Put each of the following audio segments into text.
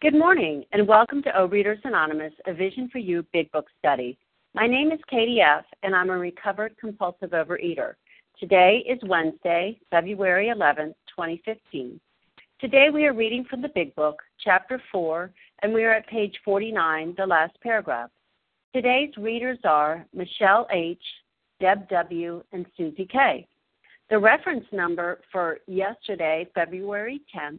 Good morning, and welcome to Overeaters Anonymous, a Vision for You Big Book Study. My name is Katie F., and I'm a recovered compulsive overeater. Today is Wednesday, February 11th, 2015. Today we are reading from the Big Book, Chapter 4, and we are at page 49, the last paragraph. Today's readers are Michelle H., Deb W., and Susie K. The reference number for yesterday, February 10th,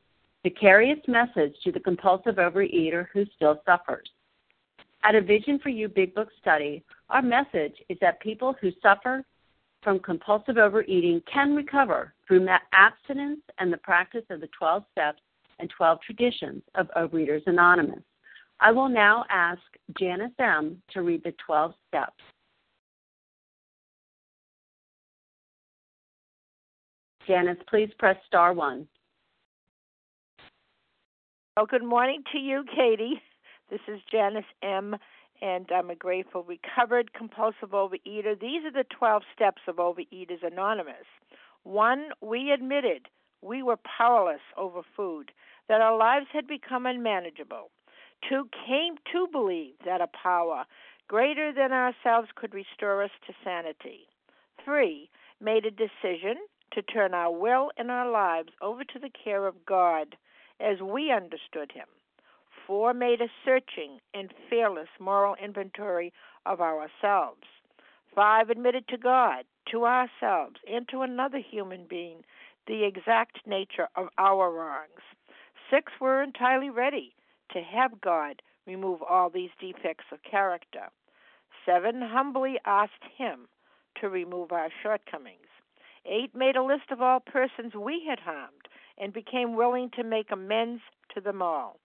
to carry its message to the compulsive overeater who still suffers. At a Vision for You Big Book study, our message is that people who suffer from compulsive overeating can recover through abstinence and the practice of the 12 steps and 12 traditions of Overeaters Anonymous. I will now ask Janice M. to read the 12 steps. Janice, please press star one. Well, good morning to you, Katie. This is Janice M., and I'm a grateful, recovered, compulsive overeater. These are the 12 steps of Overeaters Anonymous. One, we admitted we were powerless over food, that our lives had become unmanageable. Two, came to believe that a power greater than ourselves could restore us to sanity. Three, made a decision to turn our will and our lives over to the care of God as we understood him. Four made a searching and fearless moral inventory of ourselves. Five admitted to God, to ourselves, and to another human being the exact nature of our wrongs. Six were entirely ready to have God remove all these defects of character. Seven humbly asked Him to remove our shortcomings. Eight made a list of all persons we had harmed and became willing to make amends to them all.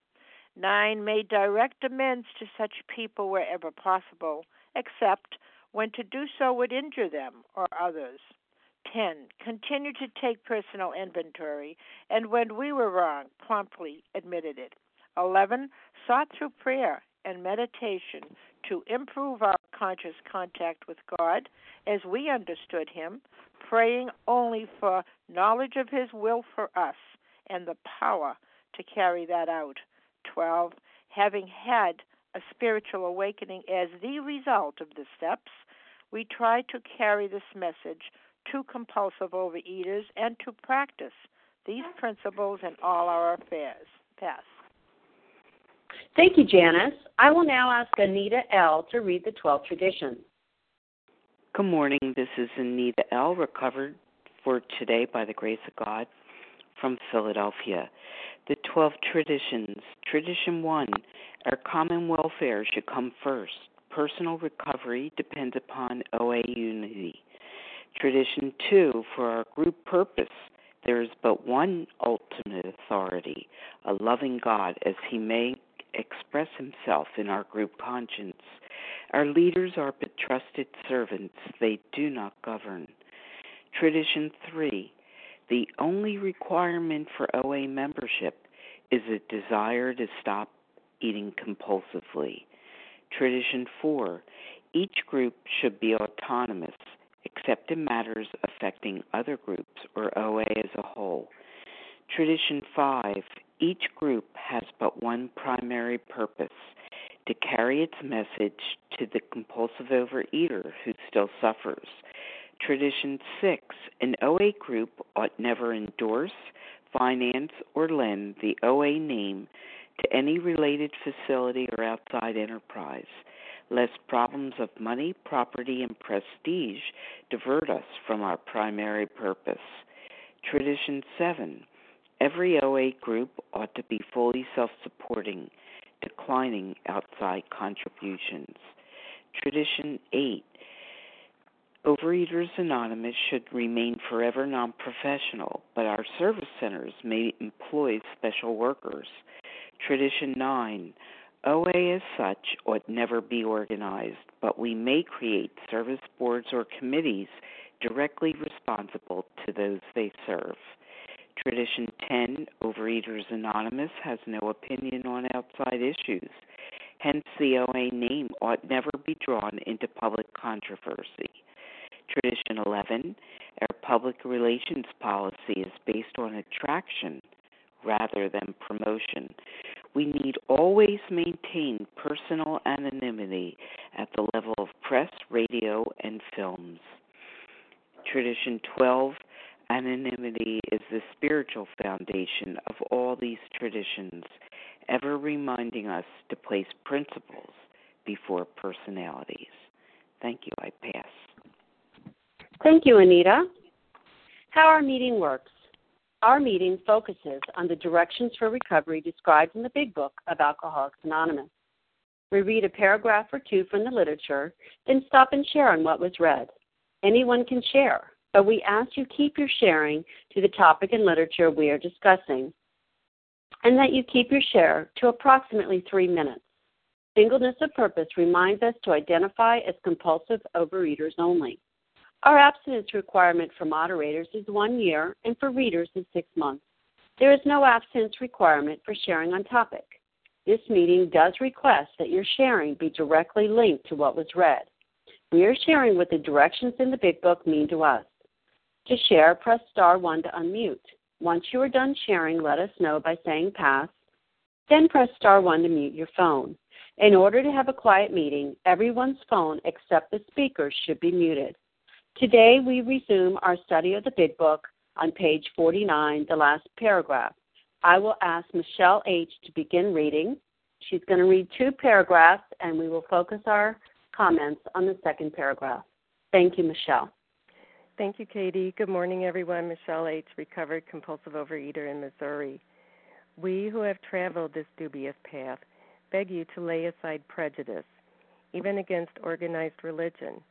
Nine made direct amends to such people wherever possible, except when to do so would injure them or others. 10. Continued to take personal inventory, and when we were wrong, promptly admitted it. 11. Sought through prayer and meditation to improve our conscious contact with God as we understood Him, praying only for knowledge of His will for us and the power to carry that out. 12. Having had a spiritual awakening as the result of the steps, we try to carry this message to compulsive overeaters and to practice these principles in all our affairs. Pass. Thank you, Janice. I will now ask Anita L. to read the 12 traditions. Good morning. This is Anita L., recovered for today by the grace of God from Philadelphia. The 12 traditions. Tradition 1 Our common welfare should come first. Personal recovery depends upon OA unity. Tradition 2 For our group purpose, there is but one ultimate authority, a loving God, as he may express himself in our group conscience. Our leaders are but trusted servants, they do not govern. Tradition 3 The only requirement for OA membership is a desire to stop eating compulsively. Tradition 4 Each group should be autonomous, except in matters affecting other groups or OA as a whole. Tradition 5 Each group has but one primary purpose to carry its message to the compulsive overeater who still suffers. Tradition 6 An OA group ought never endorse, finance, or lend the OA name to any related facility or outside enterprise, lest problems of money, property, and prestige divert us from our primary purpose. Tradition 7 Every OA group ought to be fully self supporting, declining outside contributions. Tradition 8 Overeaters Anonymous should remain forever non professional, but our service centers may employ special workers. Tradition 9 OA as such ought never be organized, but we may create service boards or committees directly responsible to those they serve. Tradition 10 Overeaters Anonymous has no opinion on outside issues. Hence, the OA name ought never be drawn into public controversy. Tradition 11, our public relations policy is based on attraction rather than promotion. We need always maintain personal anonymity at the level of press, radio, and films. Tradition 12, anonymity is the spiritual foundation of all these traditions, ever reminding us to place principles before personalities. Thank you. I pass. Thank you, Anita. How our meeting works. Our meeting focuses on the directions for recovery described in the Big Book of Alcoholics Anonymous. We read a paragraph or two from the literature, then stop and share on what was read. Anyone can share, but we ask you keep your sharing to the topic and literature we are discussing, and that you keep your share to approximately three minutes. Singleness of purpose reminds us to identify as compulsive overeaters only. Our abstinence requirement for moderators is one year, and for readers is six months. There is no abstinence requirement for sharing on topic. This meeting does request that your sharing be directly linked to what was read. We are sharing what the directions in the Big Book mean to us. To share, press star 1 to unmute. Once you are done sharing, let us know by saying pass. Then press star 1 to mute your phone. In order to have a quiet meeting, everyone's phone except the speaker should be muted. Today we resume our study of the Big Book on page 49, the last paragraph. I will ask Michelle H. to begin reading. She's going to read two paragraphs, and we will focus our comments on the second paragraph. Thank you, Michelle. Thank you, Katie. Good morning, everyone. Michelle H., recovered compulsive overeater in Missouri. We who have traveled this dubious path beg you to lay aside prejudice, even against organized religion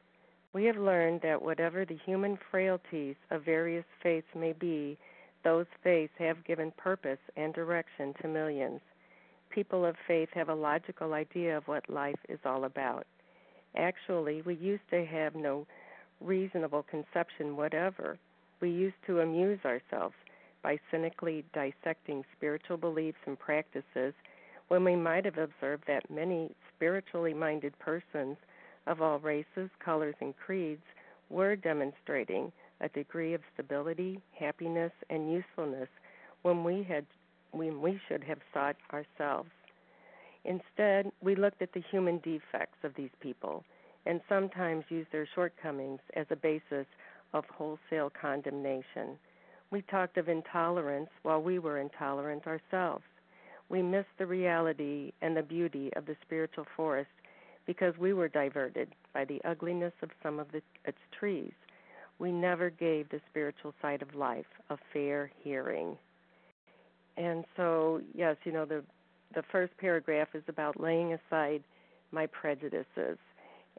we have learned that whatever the human frailties of various faiths may be, those faiths have given purpose and direction to millions. People of faith have a logical idea of what life is all about. Actually, we used to have no reasonable conception whatever. We used to amuse ourselves by cynically dissecting spiritual beliefs and practices when we might have observed that many spiritually minded persons of all races, colors, and creeds were demonstrating a degree of stability, happiness, and usefulness when we had when we should have sought ourselves. Instead, we looked at the human defects of these people and sometimes use their shortcomings as a basis of wholesale condemnation. We talked of intolerance while we were intolerant ourselves. We missed the reality and the beauty of the spiritual forest because we were diverted by the ugliness of some of the, its trees. We never gave the spiritual side of life a fair hearing. And so, yes, you know, the the first paragraph is about laying aside my prejudices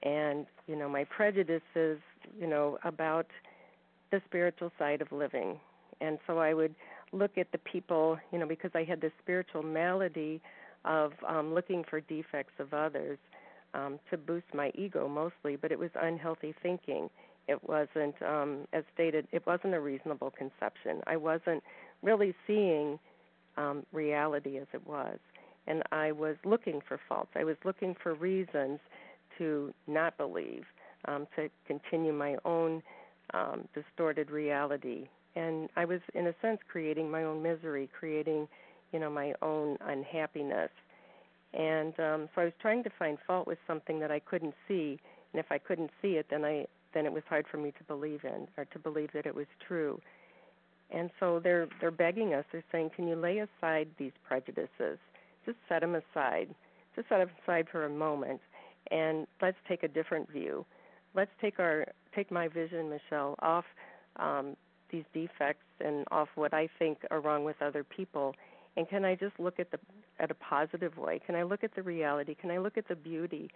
and, you know, my prejudices, you know, about the spiritual side of living. And so I would look at the people, you know, because I had this spiritual malady of um, looking for defects of others um, to boost my ego mostly, but it was unhealthy thinking. It wasn't, um, as stated, it wasn't a reasonable conception. I wasn't really seeing um, reality as it was. And I was looking for faults. I was looking for reasons to not believe, um, to continue my own um, distorted reality. And I was, in a sense, creating my own misery, creating, you know, my own unhappiness and um, so I was trying to find fault with something that I couldn't see, and if I couldn't see it, then I then it was hard for me to believe in or to believe that it was true. And so they're they're begging us. They're saying, "Can you lay aside these prejudices? just set them aside. Just set them aside for a moment, and let's take a different view. Let's take our take my vision, Michelle, off um, these defects and off what I think are wrong with other people, and can I just look at the at a positive way? Can I look at the reality? Can I look at the beauty?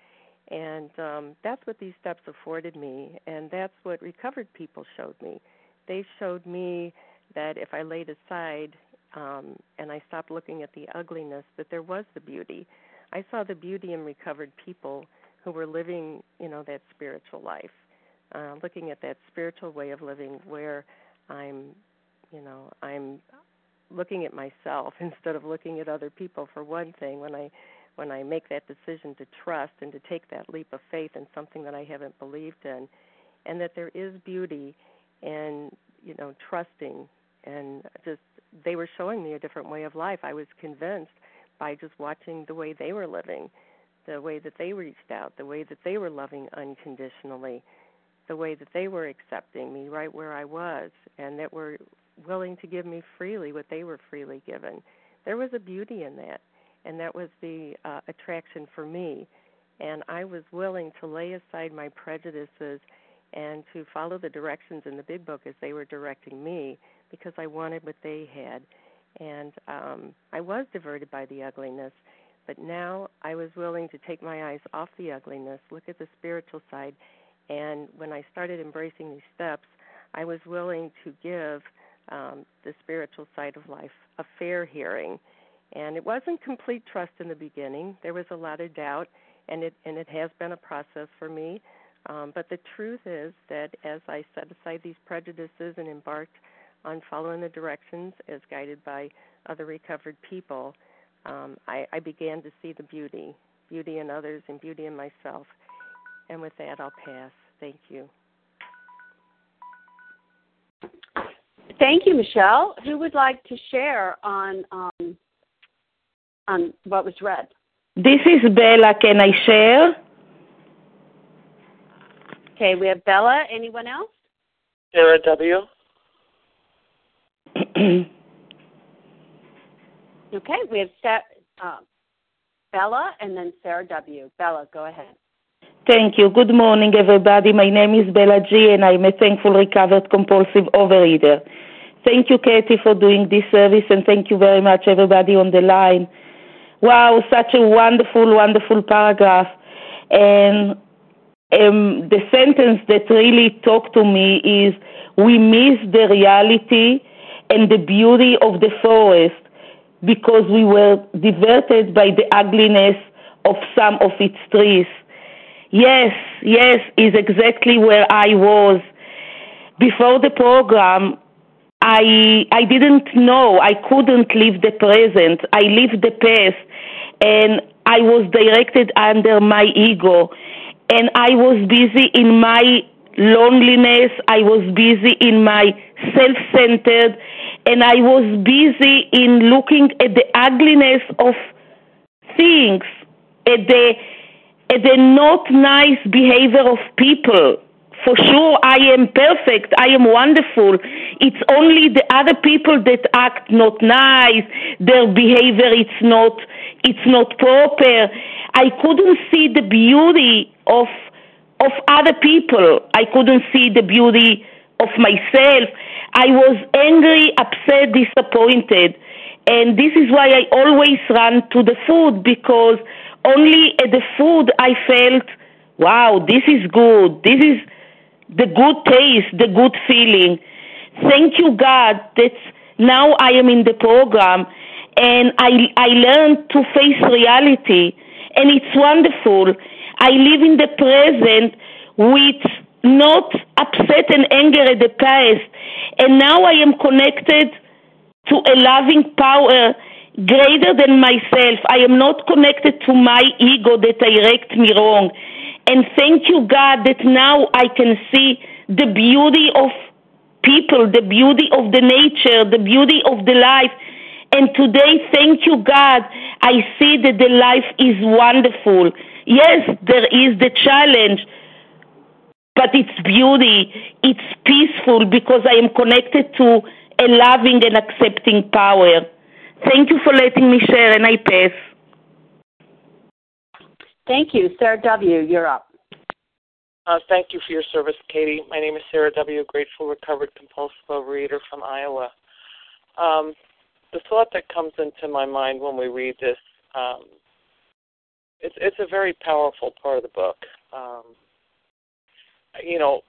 And um, that's what these steps afforded me, and that's what recovered people showed me. They showed me that if I laid aside um, and I stopped looking at the ugliness, that there was the beauty. I saw the beauty in recovered people who were living, you know, that spiritual life, uh, looking at that spiritual way of living where I'm, you know, I'm looking at myself instead of looking at other people. For one thing, when I when I make that decision to trust and to take that leap of faith in something that I haven't believed in, and that there is beauty in you know trusting and just they were showing me a different way of life. I was convinced by just watching the way they were living, the way that they reached out, the way that they were loving unconditionally, the way that they were accepting me right where I was, and that were willing to give me freely what they were freely given. There was a beauty in that, and that was the uh, attraction for me. And I was willing to lay aside my prejudices and to follow the directions in the big book as they were directing me because I wanted what they had. And um, I was diverted by the ugliness, but now I was willing to take my eyes off the ugliness, look at the spiritual side. And when I started embracing these steps, I was willing to give um, the spiritual side of life a fair hearing. And it wasn't complete trust in the beginning. There was a lot of doubt, and it and it has been a process for me. Um, but the truth is that as I set aside these prejudices and embarked on following the directions as guided by other recovered people, um, I, I began to see the beauty, beauty in others and beauty in myself. And with that, I'll pass. Thank you. Thank you, Michelle. Who would like to share on um, on what was read? This is Bella. Can I share? Okay, we have Bella. Anyone else? Sarah W. okay, we have uh, Bella and then Sarah W. Bella, go ahead. Thank you. Good morning, everybody. My name is Bella G, and I'm a thankful recovered compulsive overeater. Thank you, Katie, for doing this service, and thank you very much, everybody on the line. Wow, such a wonderful, wonderful paragraph. And um, the sentence that really talked to me is we miss the reality and the beauty of the forest because we were diverted by the ugliness of some of its trees. Yes, yes, is exactly where I was. Before the program, I I didn't know I couldn't live the present. I lived the past and I was directed under my ego and I was busy in my loneliness, I was busy in my self centered, and I was busy in looking at the ugliness of things, at the at the not nice behavior of people. For sure, I am perfect. I am wonderful. It's only the other people that act not nice. Their behavior, it's not, it's not proper. I couldn't see the beauty of of other people. I couldn't see the beauty of myself. I was angry, upset, disappointed. And this is why I always run to the food because only at the food I felt, wow, this is good. This is the good taste, the good feeling. Thank you, God, that now I am in the program and I, I learned to face reality. And it's wonderful. I live in the present with not upset and anger at the past. And now I am connected to a loving power greater than myself. I am not connected to my ego that directs me wrong. And thank you, God, that now I can see the beauty of people, the beauty of the nature, the beauty of the life. And today, thank you, God, I see that the life is wonderful. Yes, there is the challenge, but it's beauty, it's peaceful because I am connected to a loving and accepting power. Thank you for letting me share, and I pass. Thank you. Sarah W., you're up. Uh, thank you for your service, Katie. My name is Sarah W., grateful, recovered, compulsive overeater from Iowa. Um, the thought that comes into my mind when we read this, um, it's it's a very powerful part of the book. Um, you know,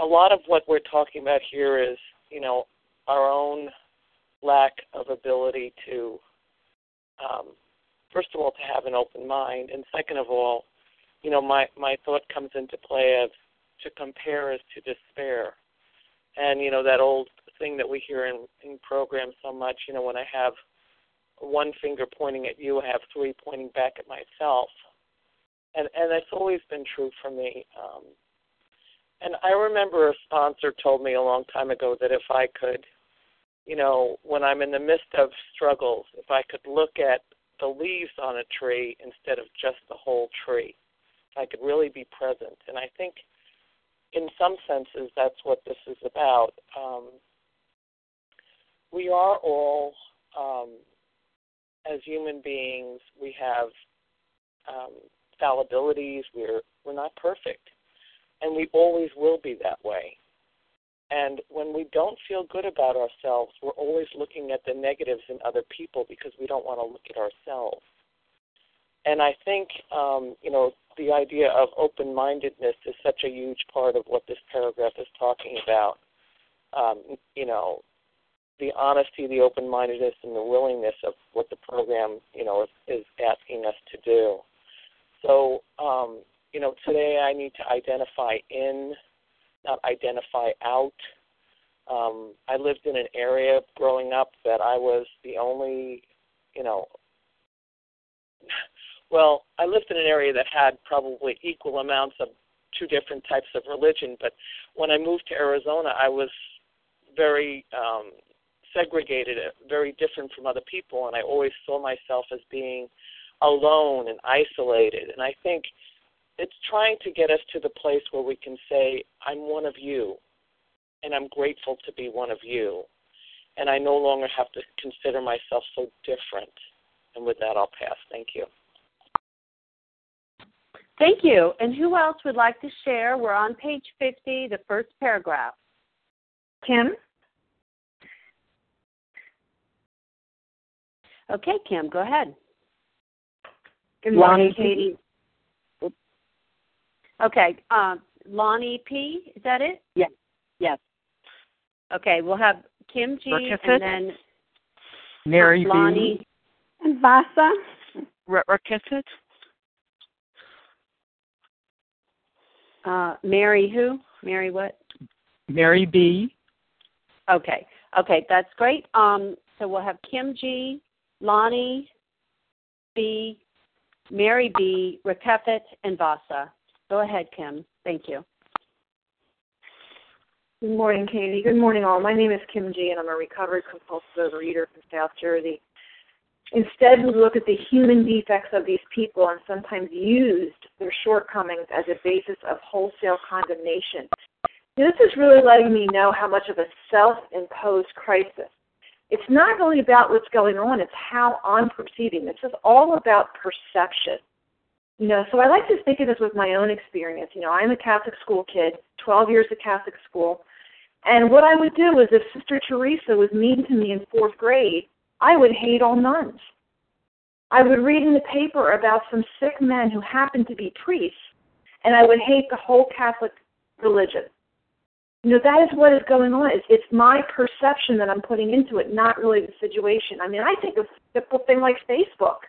a lot of what we're talking about here is, you know, our own lack of ability to, um, first of all, to have an open mind, and second of all, you know, my my thought comes into play of to compare is to despair, and you know that old thing that we hear in in programs so much. You know, when I have one finger pointing at you, I have three pointing back at myself, and and that's always been true for me. Um, and I remember a sponsor told me a long time ago that if I could, you know, when I'm in the midst of struggles, if I could look at the leaves on a tree instead of just the whole tree, I could really be present. And I think, in some senses, that's what this is about. Um, we are all, um, as human beings, we have um, fallibilities. We're we're not perfect, and we always will be that way. And when we don't feel good about ourselves, we're always looking at the negatives in other people because we don't want to look at ourselves. And I think, um, you know, the idea of open mindedness is such a huge part of what this paragraph is talking about. Um, you know, the honesty, the open mindedness, and the willingness of what the program, you know, is, is asking us to do. So, um, you know, today I need to identify in, not identify out. Um, I lived in an area growing up that I was the only, you know, well, I lived in an area that had probably equal amounts of two different types of religion, but when I moved to Arizona, I was very um, segregated, very different from other people, and I always saw myself as being alone and isolated. And I think it's trying to get us to the place where we can say, I'm one of you, and I'm grateful to be one of you. And I no longer have to consider myself so different. And with that, I'll pass. Thank you. Thank you. And who else would like to share? We're on page 50, the first paragraph. Kim? Okay, Kim, go ahead. Good morning, Katie. Okay, um, Lonnie P. Is that it? Yes. Yes. Okay, we'll have Kim G. Rakefet. and then Mary B. And Vasa? R- Uh, Mary who? Mary what? Mary B. Okay. Okay, that's great. Um, so we'll have Kim G, Lonnie B, Mary B, Rakefet, and Vasa. Go ahead, Kim. Thank you. Good morning, Katie. Good morning, all. My name is Kim G, and I'm a recovered compulsive overeater from South Jersey. Instead, we look at the human defects of these people and sometimes used their shortcomings as a basis of wholesale condemnation. This is really letting me know how much of a self imposed crisis. It's not really about what's going on, it's how I'm perceiving. This is all about perception. You know, so I like to think of this with my own experience. You know, I'm a Catholic school kid, 12 years of Catholic school. And what I would do is if Sister Teresa was mean to me in fourth grade, I would hate all nuns. I would read in the paper about some sick men who happened to be priests, and I would hate the whole Catholic religion. You know, that is what is going on. It's, it's my perception that I'm putting into it, not really the situation. I mean, I think of a simple thing like Facebook.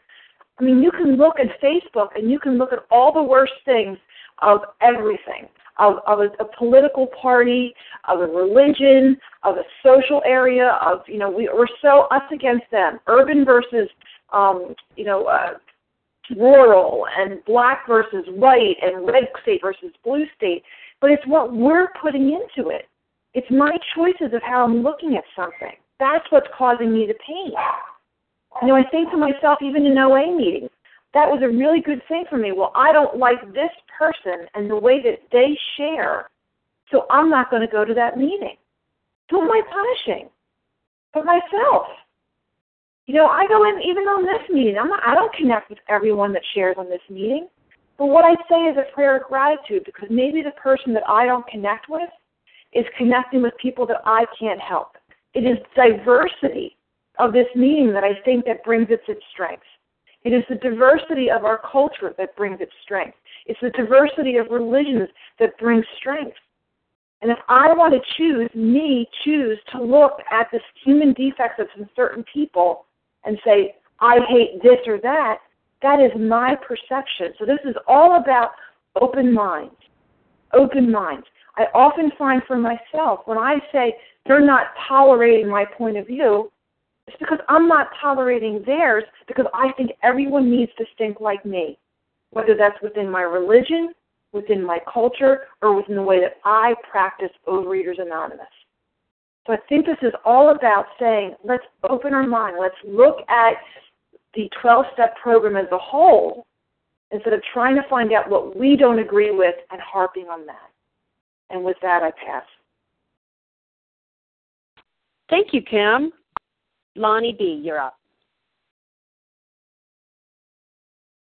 I mean, you can look at Facebook and you can look at all the worst things of everything of, of a, a political party, of a religion, of a social area, of you know we, we're so us against them, urban versus um, you know uh, rural, and black versus white, and red state versus blue state. But it's what we're putting into it. It's my choices of how I'm looking at something. That's what's causing me the pain. You know, I think to myself, even in OA meetings, that was a really good thing for me. Well, I don't like this person and the way that they share, so I'm not going to go to that meeting. Who am I punishing? But myself. You know, I go in even on this meeting. I'm not, I don't connect with everyone that shares on this meeting. But what I say is a prayer of gratitude because maybe the person that I don't connect with is connecting with people that I can't help. It is diversity of this meeting that I think that brings its, its strength. It is the diversity of our culture that brings its strength. It's the diversity of religions that brings strength. And if I want to choose, me choose to look at the human defects of some certain people and say, I hate this or that, that is my perception. So this is all about open minds. Open minds. I often find for myself when I say they're not tolerating my point of view, it's because I'm not tolerating theirs because I think everyone needs to think like me, whether that's within my religion, within my culture, or within the way that I practice Overeaters Anonymous. So I think this is all about saying, let's open our mind, let's look at the 12 step program as a whole instead of trying to find out what we don't agree with and harping on that. And with that, I pass. Thank you, Kim. Lonnie B., you're up.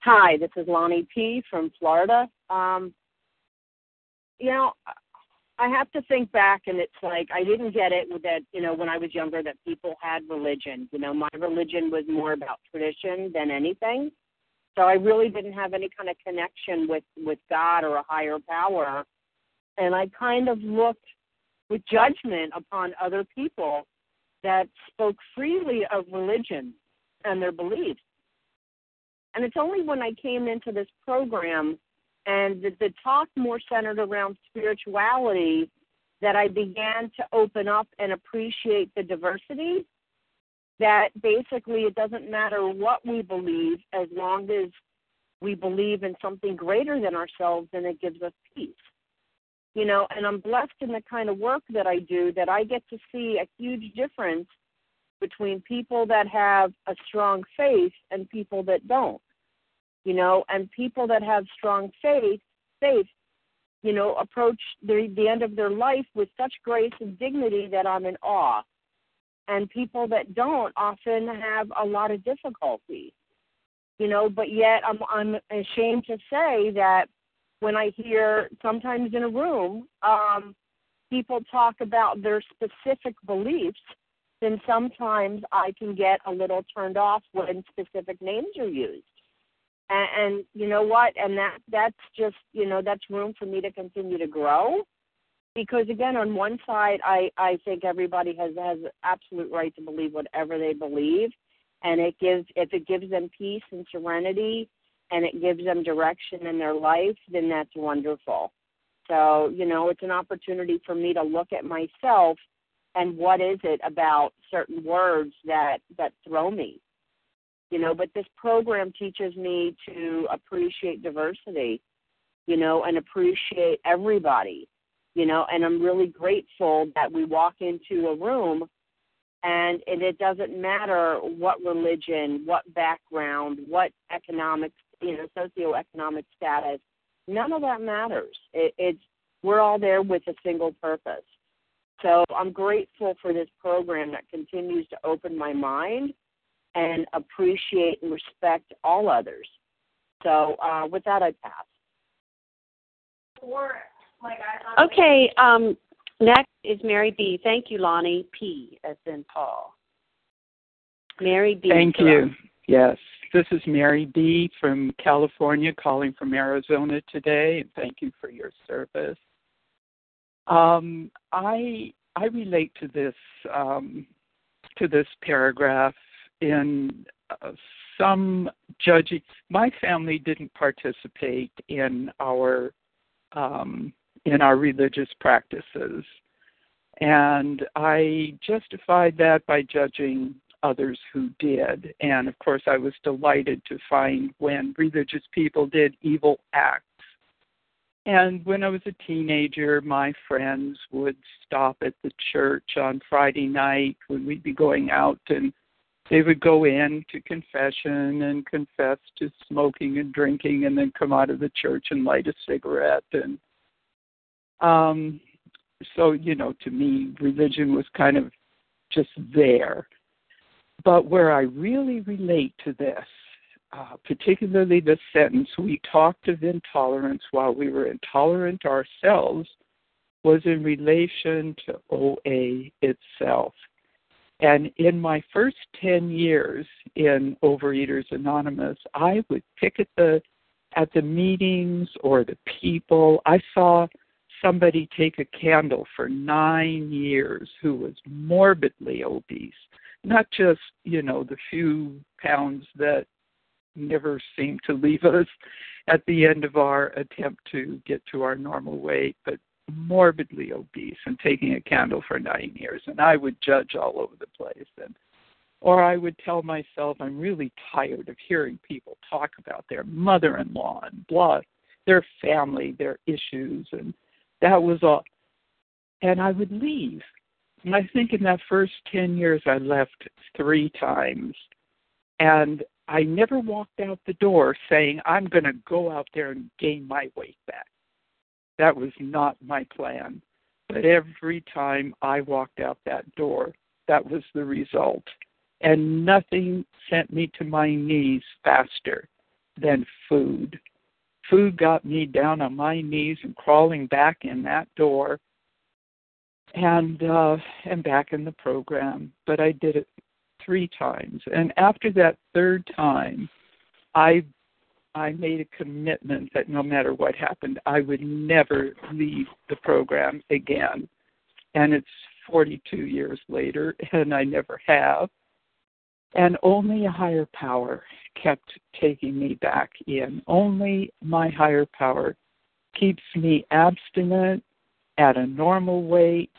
Hi, this is Lonnie P. from Florida. Um, you know, I have to think back, and it's like I didn't get it that. You know, when I was younger, that people had religion. You know, my religion was more about tradition than anything. So I really didn't have any kind of connection with with God or a higher power, and I kind of looked with judgment upon other people that spoke freely of religion and their beliefs. And it's only when I came into this program and the, the talk more centered around spirituality that I began to open up and appreciate the diversity. That basically it doesn't matter what we believe as long as we believe in something greater than ourselves and it gives us peace you know, and I'm blessed in the kind of work that I do that I get to see a huge difference between people that have a strong faith and people that don't. You know, and people that have strong faith, faith, you know, approach the the end of their life with such grace and dignity that I'm in awe. And people that don't often have a lot of difficulty. You know, but yet I'm I'm ashamed to say that when I hear sometimes in a room um, people talk about their specific beliefs, then sometimes I can get a little turned off when specific names are used. And, and you know what? And that that's just you know that's room for me to continue to grow. Because again, on one side, I I think everybody has has absolute right to believe whatever they believe, and it gives if it gives them peace and serenity and it gives them direction in their life, then that's wonderful. So, you know, it's an opportunity for me to look at myself and what is it about certain words that that throw me. You know, but this program teaches me to appreciate diversity, you know, and appreciate everybody. You know, and I'm really grateful that we walk into a room and, and it doesn't matter what religion, what background, what economic you know, socioeconomic status. None of that matters. It, it's we're all there with a single purpose. So I'm grateful for this program that continues to open my mind and appreciate and respect all others. So uh, with that, I pass. Okay. Um, next is Mary B. Thank you, Lonnie P. As in Paul. Mary B. Thank you. Yes. This is Mary B. from California calling from Arizona today, and thank you for your service. Um, I I relate to this um, to this paragraph in uh, some judging. My family didn't participate in our um, in our religious practices, and I justified that by judging others who did. And of course, I was delighted to find when religious people did evil acts. And when I was a teenager, my friends would stop at the church on Friday night when we'd be going out and they would go in to confession and confess to smoking and drinking and then come out of the church and light a cigarette and um so you know to me religion was kind of just there but where I really relate to this, uh, particularly the sentence, we talked of intolerance while we were intolerant ourselves, was in relation to OA itself. And in my first 10 years in Overeaters Anonymous, I would pick at the at the meetings or the people. I saw somebody take a candle for 9 years who was morbidly obese, not just, you know, the few pounds that never seem to leave us at the end of our attempt to get to our normal weight, but morbidly obese and taking a candle for nine years. And I would judge all over the place. And or I would tell myself I'm really tired of hearing people talk about their mother in law and blah their family, their issues and that was all and I would leave. And I think in that first ten years I left three times. And I never walked out the door saying, I'm going to go out there and gain my weight back. That was not my plan. But every time I walked out that door, that was the result. And nothing sent me to my knees faster than food. Food got me down on my knees and crawling back in that door and uh and back in the program. But I did it three times. And after that third time, I I made a commitment that no matter what happened, I would never leave the program again. And it's 42 years later, and I never have. And only a higher power kept taking me back in. Only my higher power keeps me abstinent at a normal weight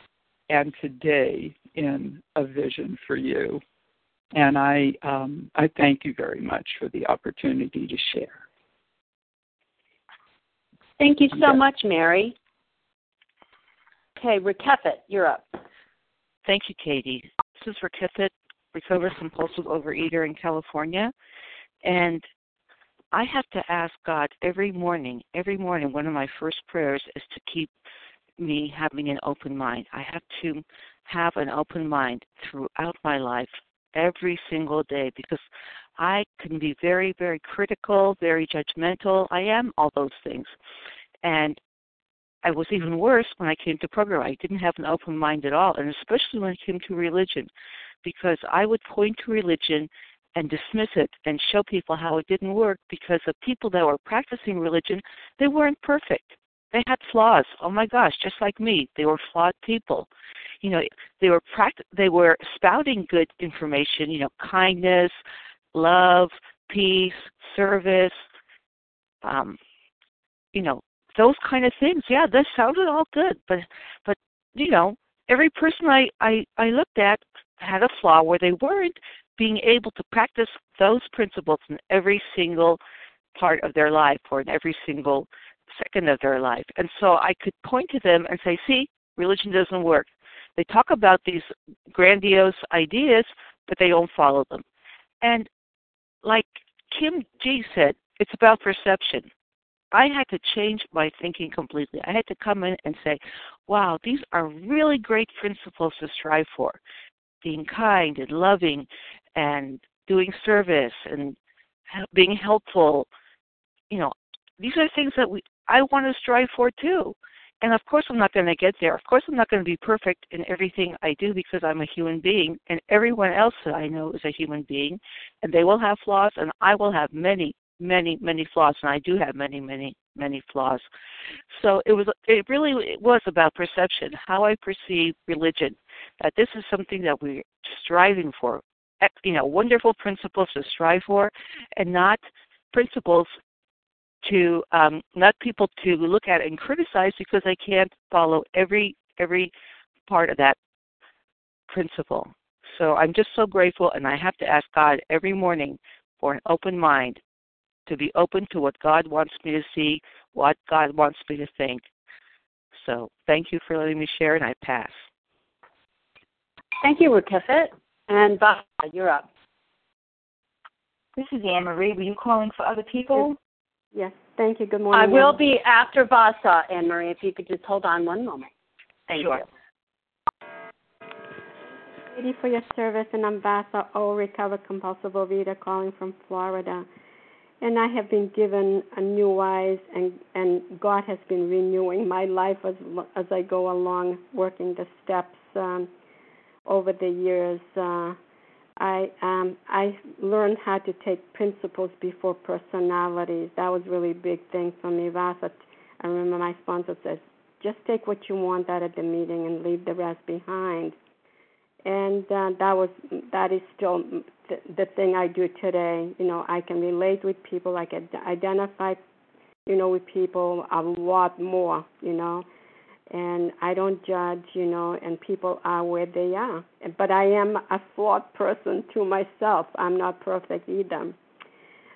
and today in a vision for you. And I um, I thank you very much for the opportunity to share. Thank you so much, Mary. Okay, Rakefet, you're up. Thank you, Katie. This is Rakefet, recovered compulsive overeater in California, and I have to ask God every morning. Every morning, one of my first prayers is to keep me having an open mind. I have to have an open mind throughout my life every single day because I can be very, very critical, very judgmental. I am all those things. And I was even worse when I came to program. I didn't have an open mind at all, and especially when it came to religion, because I would point to religion and dismiss it and show people how it didn't work because the people that were practicing religion, they weren't perfect. They had flaws. Oh my gosh, just like me, they were flawed people you know they were pract- they were spouting good information you know kindness love peace service um you know those kind of things yeah that sounded all good but but you know every person i i i looked at had a flaw where they weren't being able to practice those principles in every single part of their life or in every single second of their life. And so I could point to them and say, see, religion doesn't work. They talk about these grandiose ideas, but they don't follow them. And like Kim G said, it's about perception. I had to change my thinking completely. I had to come in and say, wow, these are really great principles to strive for. Being kind and loving and doing service and being helpful. You know, these are things that we I want to strive for too. And of course, I'm not going to get there. Of course, I'm not going to be perfect in everything I do because I'm a human being, and everyone else that I know is a human being, and they will have flaws, and I will have many, many, many flaws, and I do have many, many, many flaws. So it was, it really it was about perception, how I perceive religion. That this is something that we're striving for, eh, you know, wonderful principles to strive for, and not principles to um, not people to look at and criticize because they can't follow every every part of that principle. So I'm just so grateful, and I have to ask God every morning for an open mind, to be open to what God wants me to see, what God wants me to think. So thank you for letting me share, and I pass. Thank you, Rakefet. And Bob, you're up. This is Anne Marie. Were you calling for other people? Yes, thank you. Good morning. I will be after Vasa, Anne Marie, if you could just hold on one moment. Thank sure. you. Katie, for your service, and I'm Vasa O, recovered compulsive overeater calling from Florida. And I have been given a new eyes, and and God has been renewing my life as as I go along, working the steps um, over the years. Uh, I um I learned how to take principles before personalities. That was really a big thing for me. Vasa, I remember my sponsor says, just take what you want out of the meeting and leave the rest behind. And uh, that was that is still the, the thing I do today. You know, I can relate with people. I can identify, you know, with people a lot more. You know, and I don't judge, you know, and people are where they are. But I am a flawed person to myself. I'm not perfect either.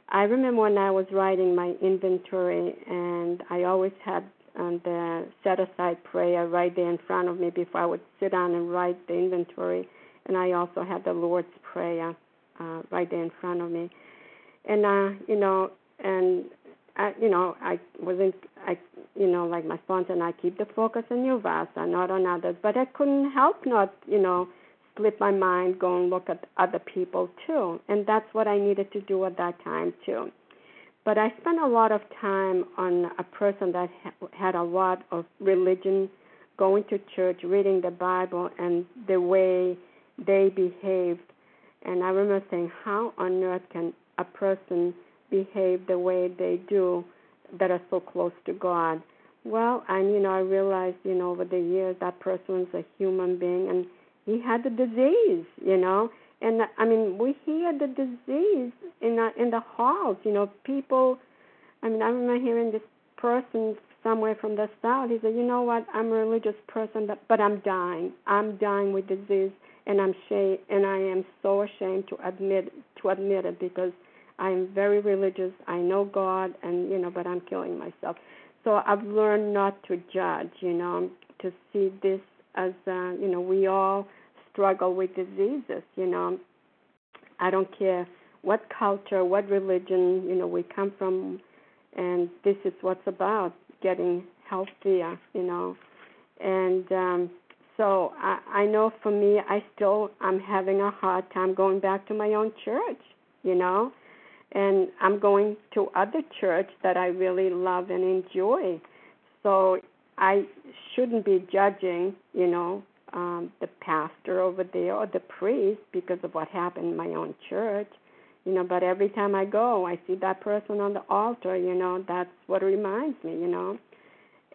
I remember when I was writing my inventory, and I always had um, the set aside prayer right there in front of me before I would sit down and write the inventory. And I also had the Lord's Prayer uh, right there in front of me. And, uh, you know, and I, you know, I wasn't, I, you know, like my sponsor and I keep the focus on you, Vasa, not on others. But I couldn't help not, you know, split my mind, go and look at other people too, and that's what I needed to do at that time too. But I spent a lot of time on a person that had a lot of religion, going to church, reading the Bible, and the way they behaved. And I remember saying, how on earth can a person behave the way they do that are so close to God. Well, and you know, I realized, you know, over the years that person was a human being and he had the disease, you know. And I mean, we hear the disease in the, in the halls, you know, people I mean, I remember hearing this person somewhere from the south. He said, "You know what? I'm a religious person, but, I'm dying. I'm dying with disease, and I'm shame, and I am so ashamed to admit to admit it because I'm very religious. I know God, and you know, but I'm killing myself. So I've learned not to judge. You know, to see this as uh, you know, we all struggle with diseases. You know, I don't care what culture, what religion, you know, we come from, and this is what's about getting healthier. You know, and um, so I, I know for me, I still I'm having a hard time going back to my own church. You know and I'm going to other church that I really love and enjoy. So I shouldn't be judging, you know, um, the pastor over there or the priest because of what happened in my own church. You know, but every time I go, I see that person on the altar. You know, that's what reminds me. You know,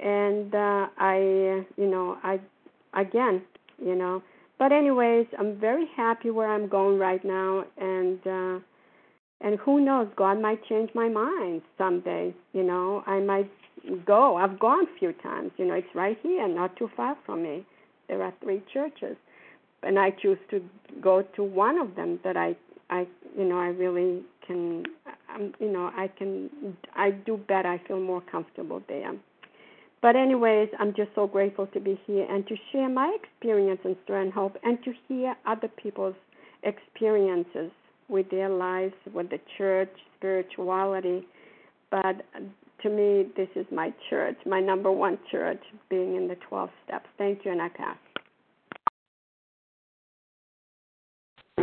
and uh, I, you know, I, again, you know. But anyways, I'm very happy where I'm going right now, and uh, and who knows god might change my mind someday you know? I might go. I've gone a few times you know it's right here not too far from me. There are three churches. And i choose to go to one of them that i i you know i really can um, you know i can i do better. I feel more comfortable there. But anyways i'm just so grateful to be here and to share my experience and strength and hope and to hear other people's experiences with their lives, with the church, spirituality. But to me, this is my church, my number one church, being in the 12 steps. Thank you, and I pass.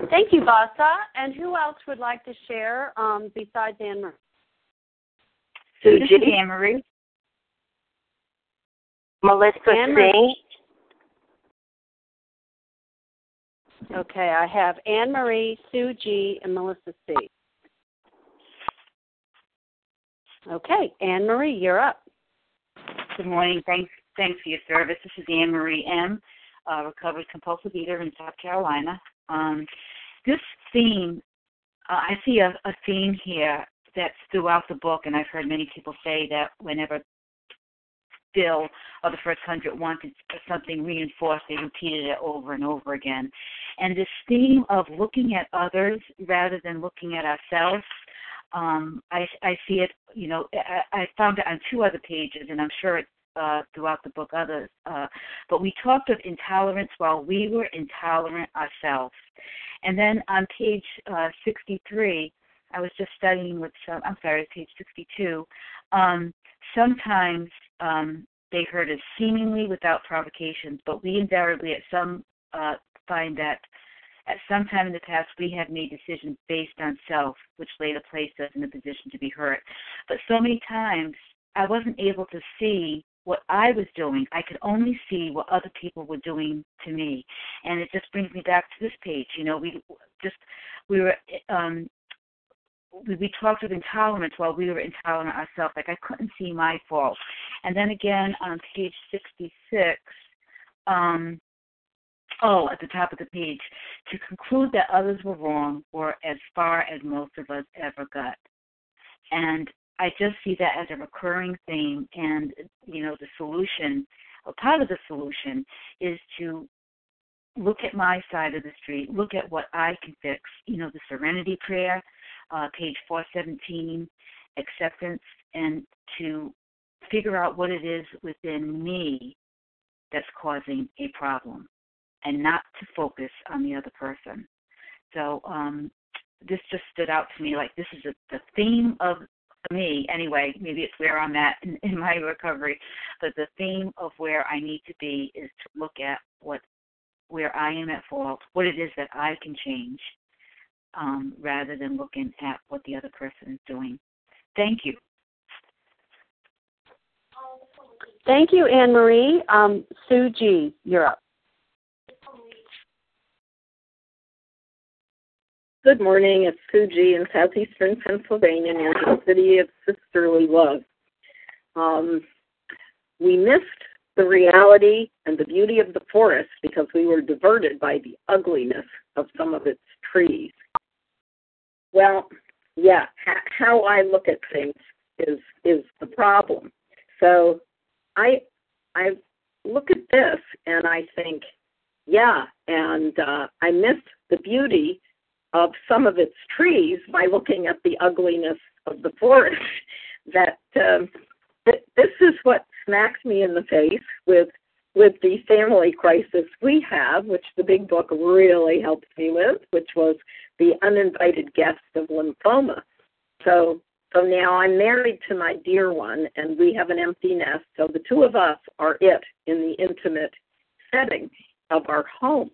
Thank you, Vasa. And who else would like to share um, besides Anne Marie? Sue G. This Anne Marie. Melissa Anne Okay, I have Anne Marie, Sue G, and Melissa C. Okay, Anne Marie, you're up. Good morning. Thanks, thanks for your service. This is Anne Marie M, recovered compulsive eater in South Carolina. Um, this theme, uh, I see a, a theme here that's throughout the book, and I've heard many people say that whenever Bill of the first hundred wanted something reinforced, they repeated it over and over again. And this theme of looking at others rather than looking at ourselves, um, I, I see it, you know, I, I found it on two other pages, and I'm sure it's uh, throughout the book others. Uh, but we talked of intolerance while we were intolerant ourselves. And then on page uh, 63, I was just studying with some, I'm sorry, page 62. Um, sometimes um, they hurt us seemingly without provocations, but we invariably at some uh, find that at some time in the past, we have made decisions based on self, which later placed us in a position to be hurt. But so many times, I wasn't able to see what I was doing. I could only see what other people were doing to me, and it just brings me back to this page. You know, we just we were um, we, talked of intolerance while we were intolerant ourselves. Like I couldn't see my fault, and then again on page sixty six. Um, oh, at the top of the page, to conclude that others were wrong or as far as most of us ever got. And I just see that as a recurring theme, and you know, the solution, or part of the solution, is to look at my side of the street, look at what I can fix. You know, the Serenity Prayer, uh, page 417, acceptance, and to figure out what it is within me that's causing a problem, and not to focus on the other person. So um, this just stood out to me like this is a, the theme of me anyway, maybe it's where I'm at in, in my recovery, but the theme of where I need to be is to look at what where I am at fault, what it is that I can change, um, rather than looking at what the other person is doing. Thank you. Thank you, Anne Marie. Um, Sue G, you're up. Good morning. It's Sue G in southeastern Pennsylvania near the city of Sisterly Love. Um, we missed the reality and the beauty of the forest because we were diverted by the ugliness of some of its trees. Well, yeah, how I look at things is is the problem. So I I look at this and I think, yeah, and uh, I miss the beauty of some of its trees by looking at the ugliness of the forest. that um, this is what smacks me in the face with with the family crisis we have, which the big book really helped me with, which was the uninvited guest of lymphoma. So so now I'm married to my dear one, and we have an empty nest. So the two of us are it in the intimate setting of our home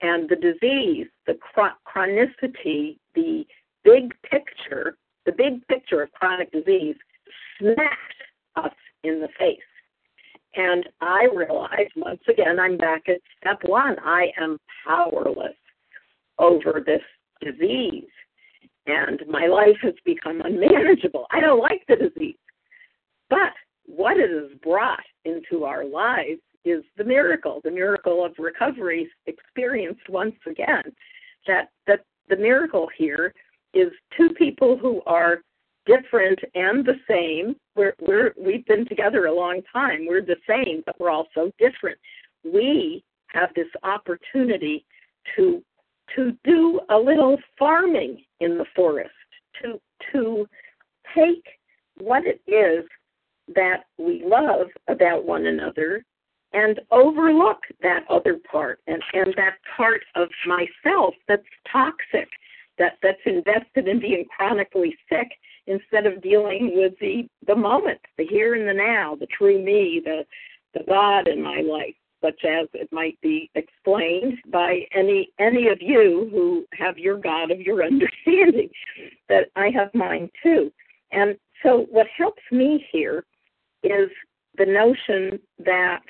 and the disease, the chronicity, the big picture, the big picture of chronic disease smacked us in the face. And I realized once again, I'm back at step one. I am powerless over this disease. And my life has become unmanageable. I don't like the disease. But what it has brought into our lives is the miracle, the miracle of recovery experienced once again. That that the miracle here is two people who are different and the same. We're we're we've been together a long time. We're the same, but we're also different. We have this opportunity to to do a little farming in the forest, to to take what it is that we love about one another and overlook that other part and, and that part of myself that's toxic, that, that's invested in being chronically sick instead of dealing with the, the moment, the here and the now, the true me, the, the God in my life, such as it might be explained by any any of you who have your God of your understanding, that I have mine too. And so what helps me here is the notion that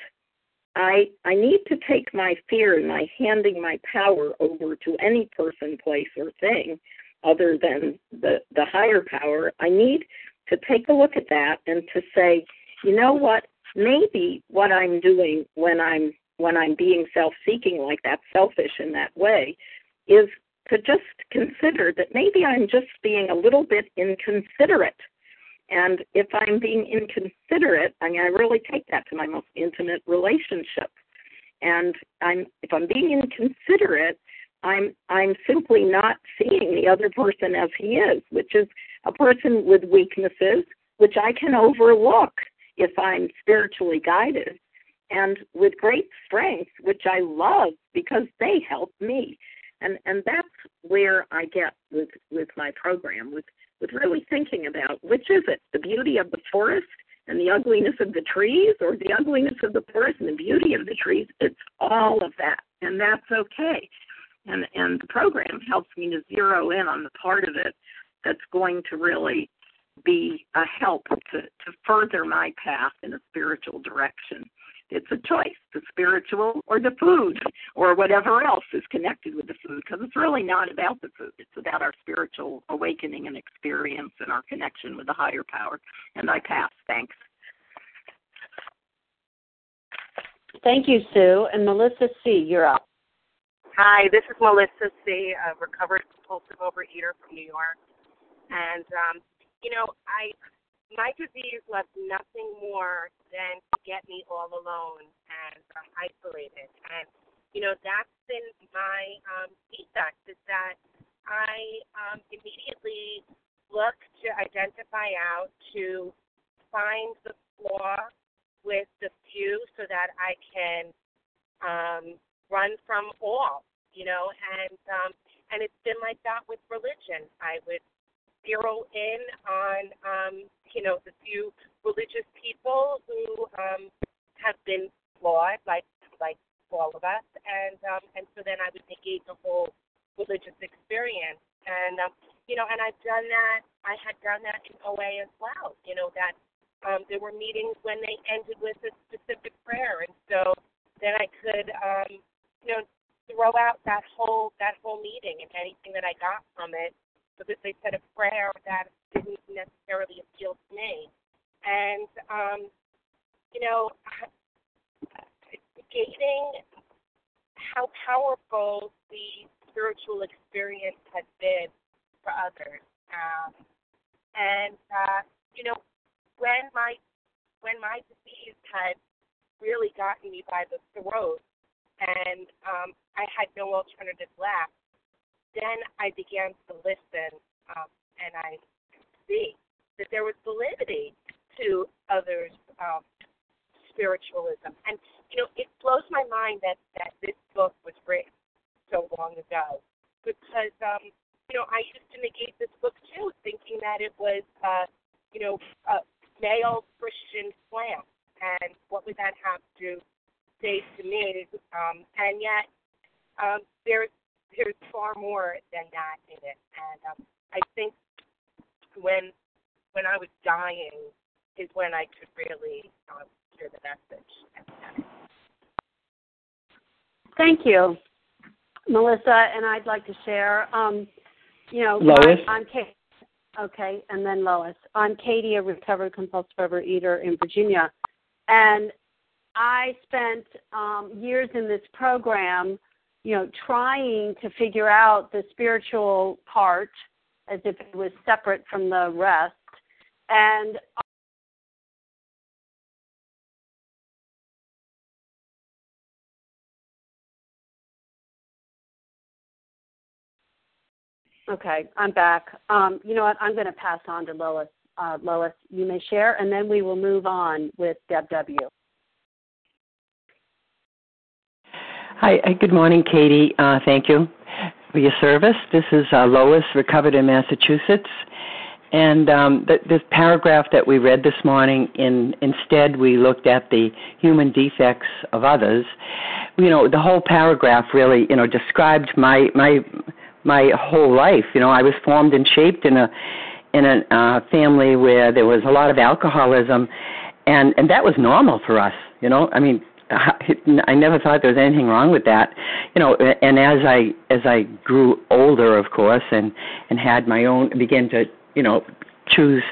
I I need to take my fear and my handing my power over to any person, place, or thing other than the the higher power. I need to take a look at that and to say, you know what? Maybe what I'm doing when I'm when I'm being self-seeking like that, selfish in that way, is to just consider that maybe I'm just being a little bit inconsiderate and if I'm being inconsiderate, I mean, I really take that to my most intimate relationship. And I'm if I'm being inconsiderate, I'm I'm simply not seeing the other person as he is, which is a person with weaknesses, which I can overlook if I'm spiritually guided, and with great strength, which I love because they help me. And and that's where I get with with my program with with really thinking about which is it, the beauty of the forest and the ugliness of the trees, or the ugliness of the forest and the beauty of the trees. It's all of that, and that's okay. and and the program helps me to zero in on the part of it that's going to really be a help to to further my path in a spiritual direction it's a choice the spiritual or the food or whatever else is connected with the food because it's really not about the food. It's about our spiritual awakening and experience and our connection with the higher power. And i pass. Thanks. Thank you sue. And melissa c you're up. Hi this is melissa c a recovered compulsive overeater from new york. And um you know i my disease left nothing more than to get me all alone and um, isolated. And you know that's been my um, defect is that I um, immediately look to identify out to find the flaw with the few so that I can um, run from all. You know, and um, and it's been like that with religion. I would zero in on um, you know the few religious people who um, have been flawed, like like all of us, and um, and so then I would negate the whole religious experience, and um, you know, and I've done that. I had done that in OA as well. You know that um, there were meetings when they ended with a specific prayer, and so then I could um, you know throw out that whole that whole meeting and anything that I got from it because they said a prayer that didn't necessarily appeal to me. And, um, you know, gating how powerful the spiritual experience has been for others. Um, and, uh, you know, when my when my disease had really gotten me by the throat and um, I had no alternative left, then I began to listen um, and I see that there was validity to others' um, spiritualism. And, you know, it blows my mind that, that this book was written so long ago because, um, you know, I used to negate this book too, thinking that it was, uh, you know, a male Christian slam. And what would that have to say to me? Um, and yet, um, there's there's far more than that in it. And um, I think when when I was dying is when I could really um, hear the message. Thank you, Melissa. And I'd like to share. Um, you know, Lois. I'm, I'm Kate. Okay, and then Lois. I'm Katie, a recovered compulsive overeater in Virginia, and I spent um, years in this program you know, trying to figure out the spiritual part as if it was separate from the rest. And Okay, I'm back. Um, you know what? I'm going to pass on to Lois. Uh, Lois, you may share, and then we will move on with Deb W. Hi, uh, good morning, Katie. Uh, thank you for your service. This is uh, Lois, recovered in Massachusetts. And um, the, this paragraph that we read this morning, in, instead we looked at the human defects of others. You know, the whole paragraph really, you know, described my my my whole life. You know, I was formed and shaped in a in a uh, family where there was a lot of alcoholism, and and that was normal for us. You know, I mean, I never thought there was anything wrong with that, you know. And as I as I grew older, of course, and and had my own, began to you know choose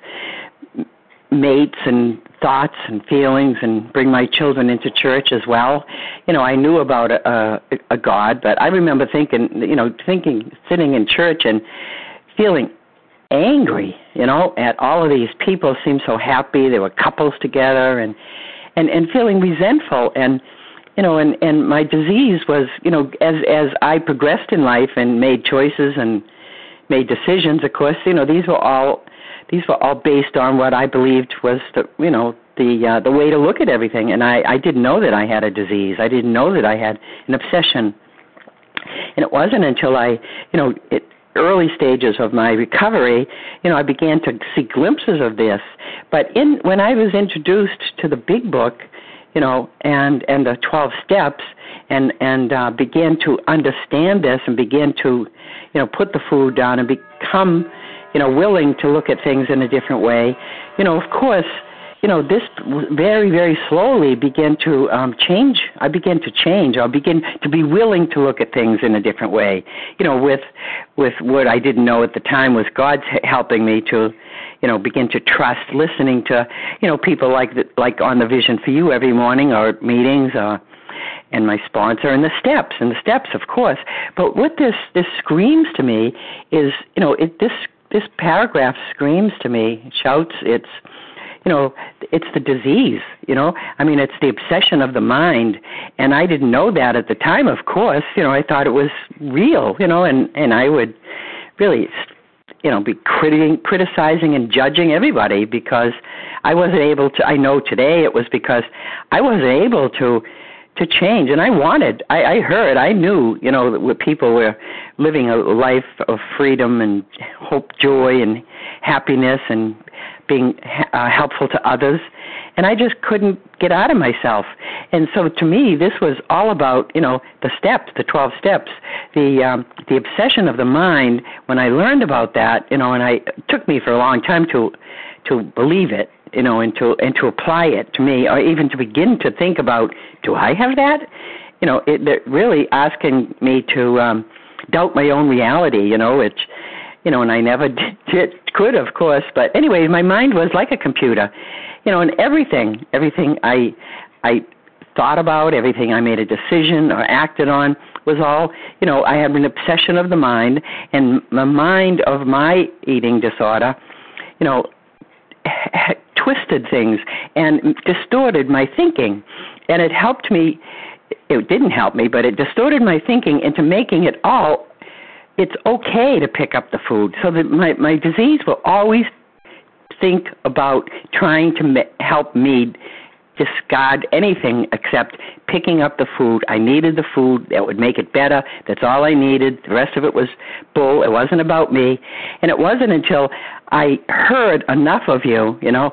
mates and thoughts and feelings and bring my children into church as well. You know, I knew about a, a, a God, but I remember thinking, you know, thinking, sitting in church and feeling angry, you know, at all of these people seemed so happy. They were couples together and and and feeling resentful and you know and and my disease was you know as as i progressed in life and made choices and made decisions of course you know these were all these were all based on what i believed was the you know the uh, the way to look at everything. And i i didn't know that i had a disease. I didn't know that i had an obsession. And it wasn't until i you know it early stages of my recovery, you know, I began to see glimpses of this. But in when I was introduced to the big book, you know, and and the 12 steps, and and uh, begin to understand this and begin to, you know, put the food down and become, you know, willing to look at things in a different way. You know, of course, you know, this very, very slowly began to um, change. I began to change. I began to be willing to look at things in a different way. You know, with with what I didn't know at the time was God's helping me to, you know, begin to trust, listening to, you know, people like the, like on the Vision for You every morning or meetings or and my sponsor and the steps and the steps of course but what this this screams to me is you know it this this paragraph screams to me shouts it's you know, it's the disease, you know. I mean, it's the obsession of the mind, and I didn't know that at the time, of course. You know, I thought it was real, you know, and and I would really you know, be criti- criticizing and judging everybody because I wasn't able to. I know today it was because I wasn't able to to change, and I wanted. I, I heard. I knew. You know, that people were living a life of freedom and hope, joy, and happiness, and being uh, helpful to others and I just couldn't get out of myself. And so to me, this was all about you know the steps, the twelve steps, the um, the obsession of the mind. When I learned about that, you know, and I it took me for a long time to to believe it, you know, and to and to apply it to me, or even to begin to think about, do I have that? You know, it, it really asking me to um, doubt my own reality. You know, it's you know, and I never did, could, of course. But anyway, my mind was like a computer, you know, and everything, everything I, I thought about, everything I made a decision or acted on was all, you know, I had an obsession of the mind, and the mind of my eating disorder, you know, twisted things and distorted my thinking, and it helped me. It didn't help me, but it distorted my thinking into making it all it's okay to pick up the food. So that my my disease will always think about trying to me- help me discard anything except picking up the food. I needed the food that would make it better. That's all I needed. The rest of it was bull. It wasn't about me. And it wasn't until I heard enough of you, you know,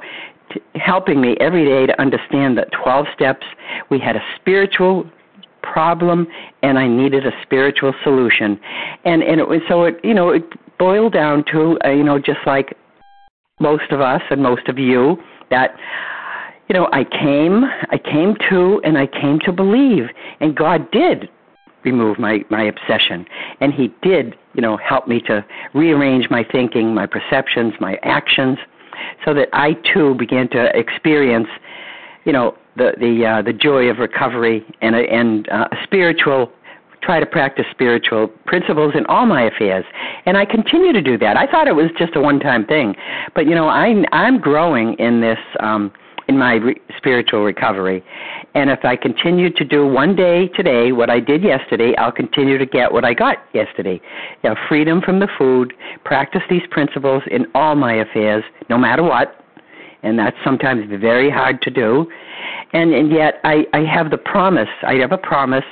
helping me every day to understand that 12 steps. We had a spiritual problem and I needed a spiritual solution. And and it was so it you know it boiled down to uh, you know just like most of us and most of you that you know I came I came to and I came to believe and God did remove my my obsession and he did you know help me to rearrange my thinking my perceptions my actions so that I too began to experience you know the the uh, the joy of recovery and a, and uh, a spiritual try to practice spiritual principles in all my affairs and I continue to do that. I thought it was just a one-time thing, but you know, I I'm growing in this um in my re- spiritual recovery. And if I continue to do one day today what I did yesterday, I'll continue to get what I got yesterday. You know, freedom from the food, practice these principles in all my affairs, no matter what. And that's sometimes very hard to do and and yet I I have the promise. I have a promise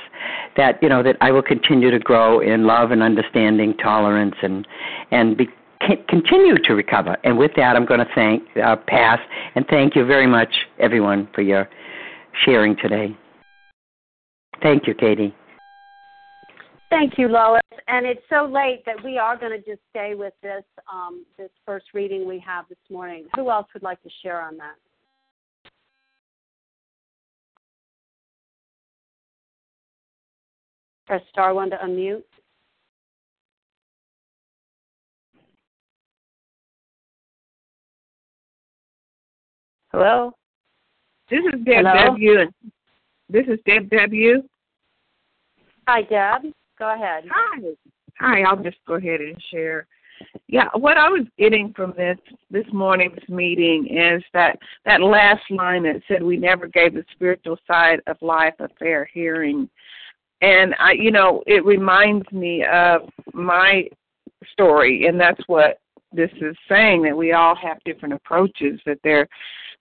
that you know that I will continue to grow in love and understanding, tolerance, and and be, continue to recover. And with that, I'm going to thank uh, pass and thank you very much, everyone, for your sharing today. Thank you, Katie. Thank you, Lois. And it's so late that we are going to just stay with this um, this first reading we have this morning. Who else would like to share on that? Press star one to unmute. Hello? This is Deb Hello? W. This is Deb W. Hi, Deb. Go ahead. Hi. Hi, I'll just go ahead and share. Yeah, what I was getting from this this morning's meeting is that that last line that said we never gave the spiritual side of life a fair hearing and I, you know, it reminds me of my story, and that's what this is saying that we all have different approaches. That there,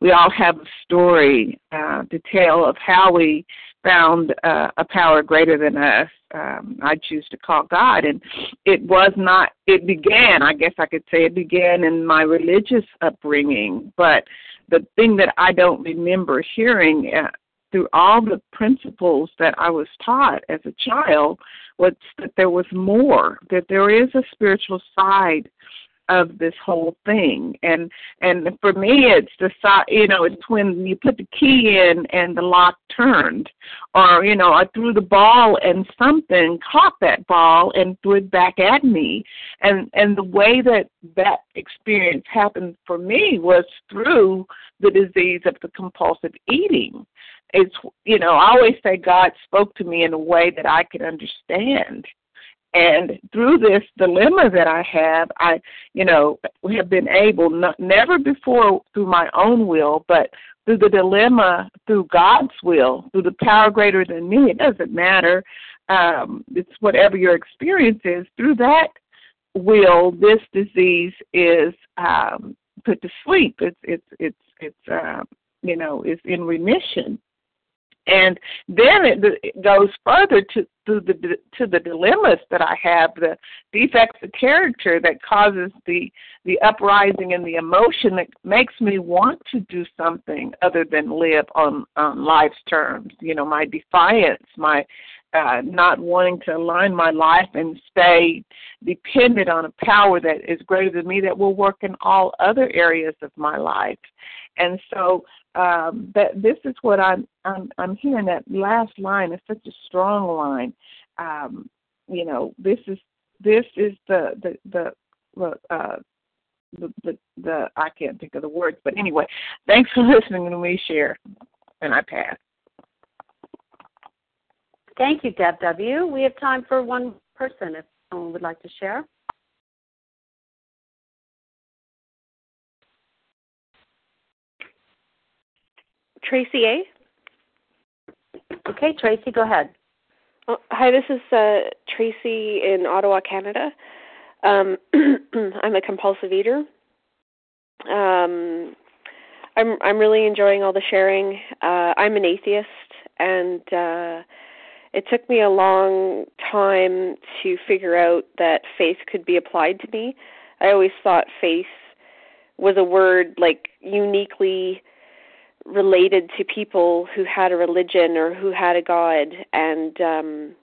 we all have a story uh, to tell of how we found uh, a power greater than us. Um, I choose to call God, and it was not. It began, I guess I could say, it began in my religious upbringing, but the thing that I don't remember hearing uh, through all the principles that I was taught as a child was that there was more, that there is a spiritual side of this whole thing. And and for me it's the you know it's when you put the key in and the lock turned or you know i threw the ball and something caught that ball and threw it back at me. And and the way that that experience happened for me was through the disease of the compulsive eating. It's you know i always say god spoke to me in a way that i could understand and through this dilemma that I have, I, you know, have been able, not, never before through my own will, but through the dilemma, through God's will, through the power greater than me, it doesn't matter. Um, it's whatever your experience is. Through that will, this disease is um, put to sleep. It's, it's, it's, it's, uh, you know, is in remission. And then it, goes further to to the to the dilemmas that I have, the defects of character that causes the the uprising and the emotion that makes me want to do something other than live on on life's terms. You know, my defiance, my uh, not wanting to align my life and stay dependent on a power that is greater than me that will work in all other areas of my life. And so um, this is what I'm, I'm I'm hearing. That last line is such a strong line. Um, you know, this is this is the the the uh, the, the the I can't think of the words, but anyway, thanks for listening to me share, and I pass. Thank you, Deb W. We have time for one person if someone would like to share. Tracy A. Okay, Tracy, go ahead. Oh, hi, this is uh, Tracy in Ottawa, Canada. Um, I'm a compulsive eater. Um, I'm I'm really enjoying all the sharing. Uh, I'm an atheist, and uh, it took me a long time to figure out that faith could be applied to me. I always thought faith was a word like uniquely related to people who had a religion or who had a god. And um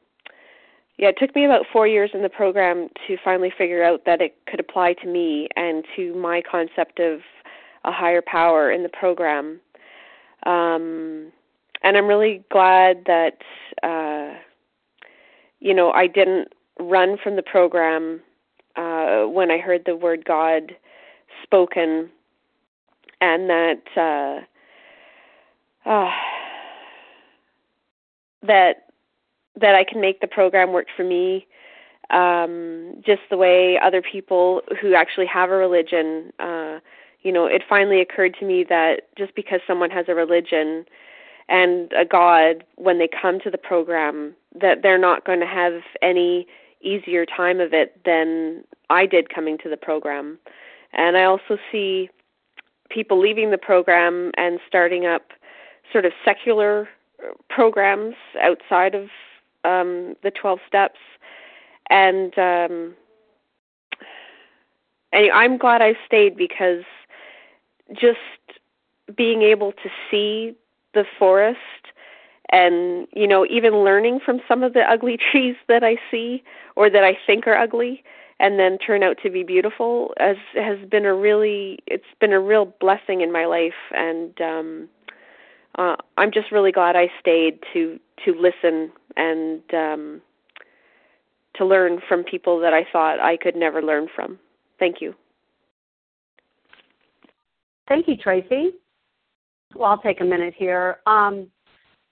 yeah it took me about 4 years in the program to finally figure out that it could apply to me and to my concept of a higher power in the program. Um and I'm really glad that uh you know I didn't run from the program uh when I heard the word god spoken and that uh uh, that that I can make the program work for me, um, just the way other people who actually have a religion. Uh, you know, it finally occurred to me that just because someone has a religion and a God, when they come to the program, that they're not going to have any easier time of it than I did coming to the program. And I also see people leaving the program and starting up sort of secular programs outside of um, the 12 steps. And um, and I'm glad I stayed because just being able to see the forest and you know even learning from some of the ugly trees that I see or that I think are ugly and then turn out to be beautiful has has been a really it's been a real blessing in my life and um uh, I'm just really glad I stayed to to listen and um, to learn from people that I thought I could never learn from. Thank you. Thank you, Tracy. Well, I'll take a minute here. Um,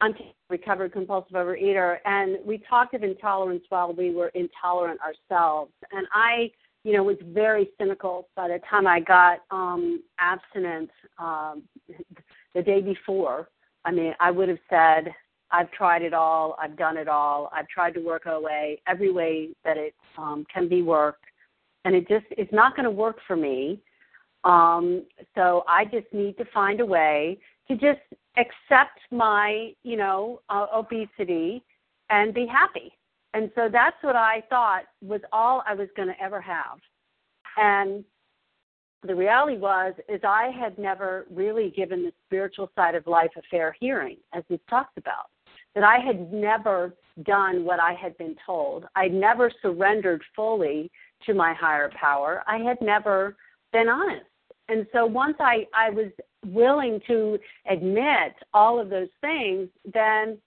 I'm a recovered compulsive overeater, and we talked of intolerance while we were intolerant ourselves. And I, you know, was very cynical by the time I got um, abstinent um, the day before I mean, I would have said, I've tried it all, I've done it all, I've tried to work OA every way that it um, can be worked, and it just it's not going to work for me. Um, so I just need to find a way to just accept my, you know, uh, obesity and be happy. And so that's what I thought was all I was going to ever have. And the reality was is I had never really given the spiritual side of life a fair hearing, as we've talked about. That I had never done what I had been told. I never surrendered fully to my higher power. I had never been honest. And so once I, I was willing to admit all of those things, then,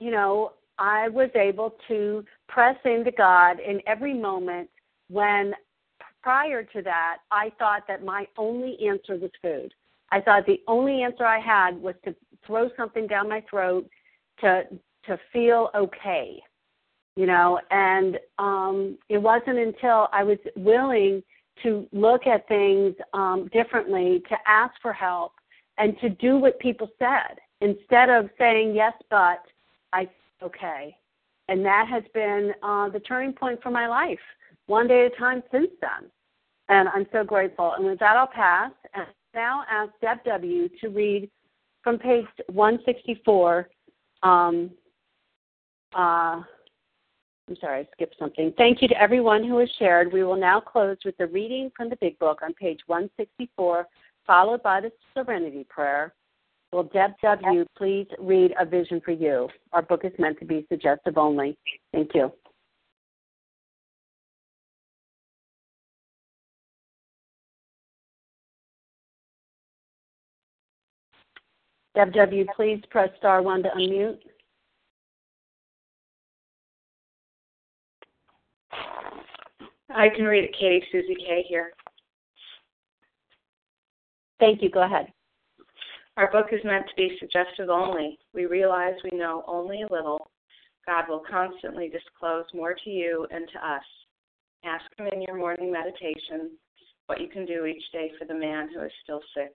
you know, I was able to press into God in every moment when prior to that I thought that my only answer was food. I thought the only answer I had was to throw something down my throat to to feel okay. You know, and um it wasn't until I was willing to look at things um differently, to ask for help and to do what people said instead of saying yes but I okay. And that has been uh, the turning point for my life, one day at a time since then. And I'm so grateful. And with that, I'll pass and now ask Deb W. to read from page 164. Um, uh, I'm sorry, I skipped something. Thank you to everyone who has shared. We will now close with the reading from the Big Book on page 164, followed by the Serenity Prayer. Will Deb W. please read A Vision for You? Our book is meant to be suggestive only. Thank you. Deb W., please press star one to unmute. I can read it, Katie. Susie K. here. Thank you. Go ahead. Our book is meant to be suggestive only. We realize we know only a little. God will constantly disclose more to you and to us. Ask Him in your morning meditation what you can do each day for the man who is still sick.